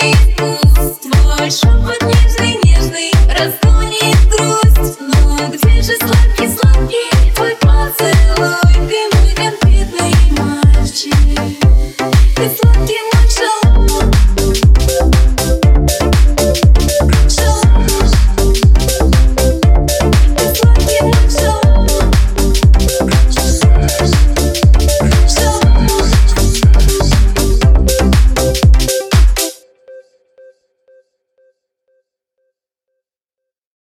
beneath